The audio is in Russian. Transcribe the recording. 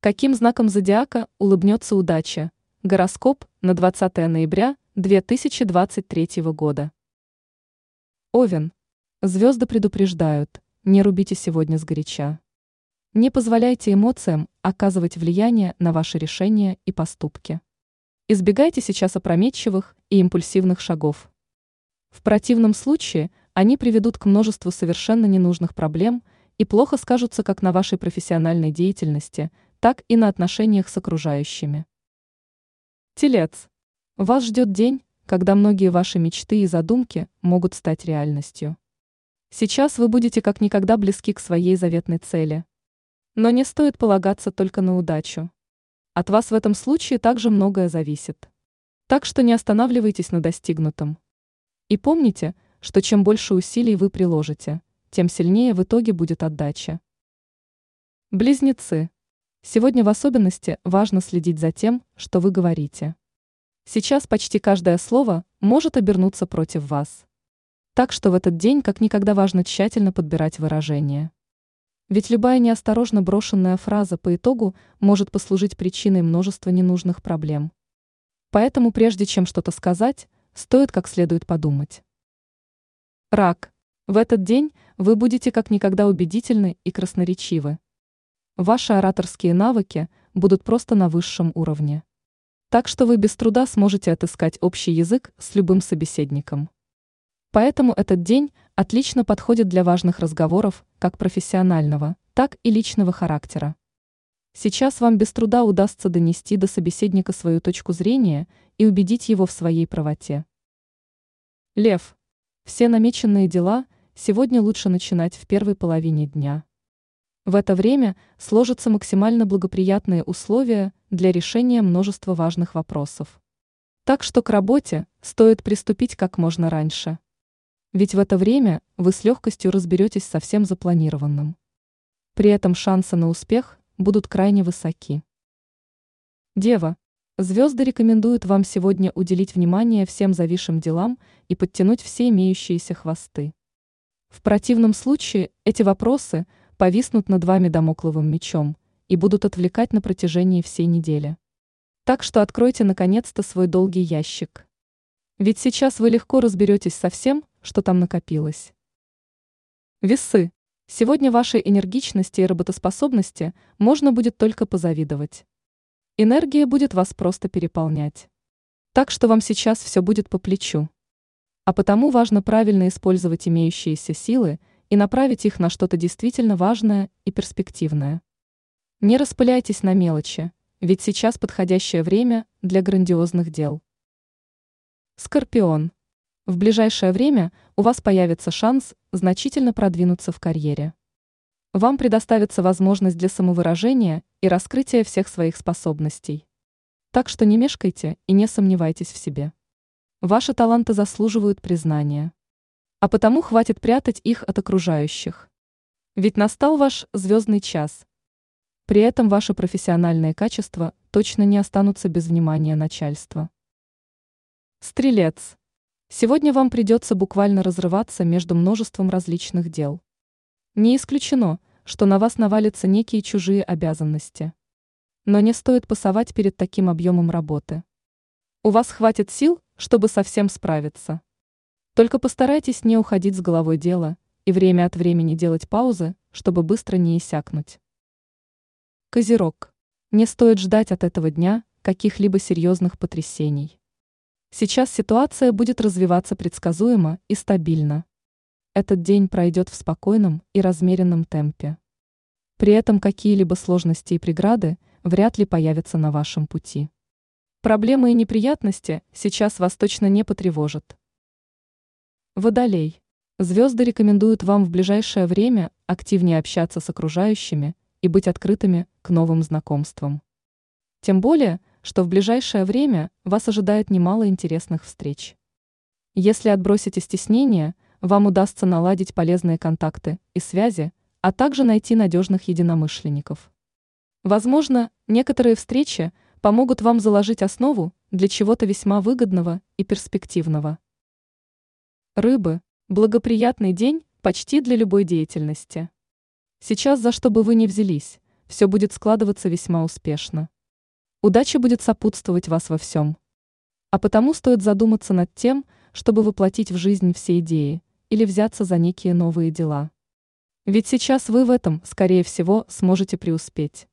Каким знаком зодиака улыбнется удача? Гороскоп на 20 ноября 2023 года. Овен. Звезды предупреждают, не рубите сегодня сгоряча. Не позволяйте эмоциям оказывать влияние на ваши решения и поступки. Избегайте сейчас опрометчивых и импульсивных шагов. В противном случае они приведут к множеству совершенно ненужных проблем и плохо скажутся как на вашей профессиональной деятельности, так и на отношениях с окружающими. Телец. Вас ждет день, когда многие ваши мечты и задумки могут стать реальностью. Сейчас вы будете как никогда близки к своей заветной цели. Но не стоит полагаться только на удачу. От вас в этом случае также многое зависит. Так что не останавливайтесь на достигнутом. И помните, что чем больше усилий вы приложите, тем сильнее в итоге будет отдача. Близнецы. Сегодня в особенности важно следить за тем, что вы говорите. Сейчас почти каждое слово может обернуться против вас. Так что в этот день как никогда важно тщательно подбирать выражения. Ведь любая неосторожно брошенная фраза по итогу может послужить причиной множества ненужных проблем. Поэтому прежде чем что-то сказать, стоит как следует подумать. Рак. В этот день вы будете как никогда убедительны и красноречивы. Ваши ораторские навыки будут просто на высшем уровне. Так что вы без труда сможете отыскать общий язык с любым собеседником. Поэтому этот день отлично подходит для важных разговоров как профессионального, так и личного характера. Сейчас вам без труда удастся донести до собеседника свою точку зрения и убедить его в своей правоте. Лев. Все намеченные дела сегодня лучше начинать в первой половине дня. В это время сложатся максимально благоприятные условия для решения множества важных вопросов. Так что к работе стоит приступить как можно раньше. Ведь в это время вы с легкостью разберетесь со всем запланированным. При этом шансы на успех будут крайне высоки. Дева. Звезды рекомендуют вам сегодня уделить внимание всем зависшим делам и подтянуть все имеющиеся хвосты. В противном случае эти вопросы – повиснут над вами домокловым мечом и будут отвлекать на протяжении всей недели. Так что откройте наконец-то свой долгий ящик. Ведь сейчас вы легко разберетесь со всем, что там накопилось. Весы. Сегодня вашей энергичности и работоспособности можно будет только позавидовать. Энергия будет вас просто переполнять. Так что вам сейчас все будет по плечу. А потому важно правильно использовать имеющиеся силы и направить их на что-то действительно важное и перспективное. Не распыляйтесь на мелочи, ведь сейчас подходящее время для грандиозных дел. Скорпион. В ближайшее время у вас появится шанс значительно продвинуться в карьере. Вам предоставится возможность для самовыражения и раскрытия всех своих способностей. Так что не мешкайте и не сомневайтесь в себе. Ваши таланты заслуживают признания. А потому хватит прятать их от окружающих. Ведь настал ваш звездный час. При этом ваши профессиональные качества точно не останутся без внимания начальства. Стрелец. Сегодня вам придется буквально разрываться между множеством различных дел. Не исключено, что на вас навалятся некие чужие обязанности. Но не стоит пасовать перед таким объемом работы. У вас хватит сил, чтобы совсем справиться. Только постарайтесь не уходить с головой дела и время от времени делать паузы, чтобы быстро не иссякнуть. Козерог. Не стоит ждать от этого дня каких-либо серьезных потрясений. Сейчас ситуация будет развиваться предсказуемо и стабильно. Этот день пройдет в спокойном и размеренном темпе. При этом какие-либо сложности и преграды вряд ли появятся на вашем пути. Проблемы и неприятности сейчас вас точно не потревожат. Водолей. Звезды рекомендуют вам в ближайшее время активнее общаться с окружающими и быть открытыми к новым знакомствам. Тем более, что в ближайшее время вас ожидает немало интересных встреч. Если отбросите стеснение, вам удастся наладить полезные контакты и связи, а также найти надежных единомышленников. Возможно, некоторые встречи помогут вам заложить основу для чего-то весьма выгодного и перспективного. Рыбы – благоприятный день почти для любой деятельности. Сейчас за что бы вы ни взялись, все будет складываться весьма успешно. Удача будет сопутствовать вас во всем. А потому стоит задуматься над тем, чтобы воплотить в жизнь все идеи или взяться за некие новые дела. Ведь сейчас вы в этом, скорее всего, сможете преуспеть.